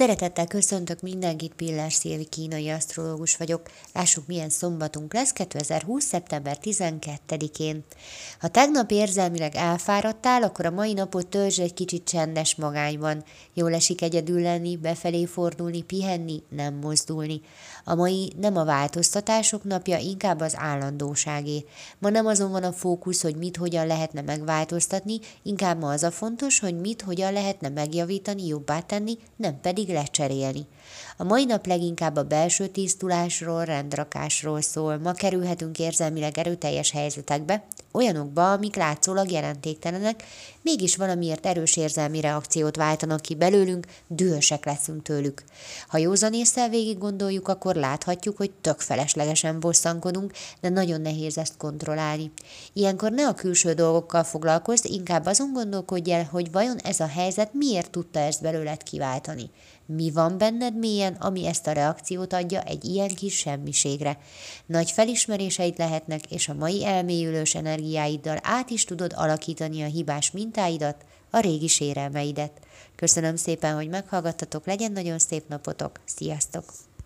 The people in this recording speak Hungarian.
Szeretettel köszöntök mindenkit, Pillás Szilvi kínai asztrológus vagyok. Lássuk, milyen szombatunk lesz 2020. szeptember 12-én. Ha tegnap érzelmileg elfáradtál, akkor a mai napot töltsd egy kicsit csendes magányban. Jól esik egyedül lenni, befelé fordulni, pihenni, nem mozdulni. A mai nem a változtatások napja, inkább az állandóságé. Ma nem azon van a fókusz, hogy mit hogyan lehetne megváltoztatni, inkább ma az a fontos, hogy mit hogyan lehetne megjavítani, jobbá tenni, nem pedig lecserélni. A mai nap leginkább a belső tisztulásról, rendrakásról szól. Ma kerülhetünk érzelmileg erőteljes helyzetekbe, olyanokba, amik látszólag jelentéktelenek, mégis valamiért erős érzelmi reakciót váltanak ki belőlünk, dühösek leszünk tőlük. Ha józanésszel végig gondoljuk, akkor láthatjuk, hogy tök feleslegesen bosszankodunk, de nagyon nehéz ezt kontrollálni. Ilyenkor ne a külső dolgokkal foglalkozz, inkább azon gondolkodj el, hogy vajon ez a helyzet miért tudta ezt belőled kiváltani. Mi van benned mélyen, ami ezt a reakciót adja egy ilyen kis semmiségre? Nagy felismeréseid lehetnek, és a mai elmélyülős energiáiddal át is tudod alakítani a hibás mintáidat, a régi sérelmeidet. Köszönöm szépen, hogy meghallgattatok, legyen nagyon szép napotok, sziasztok!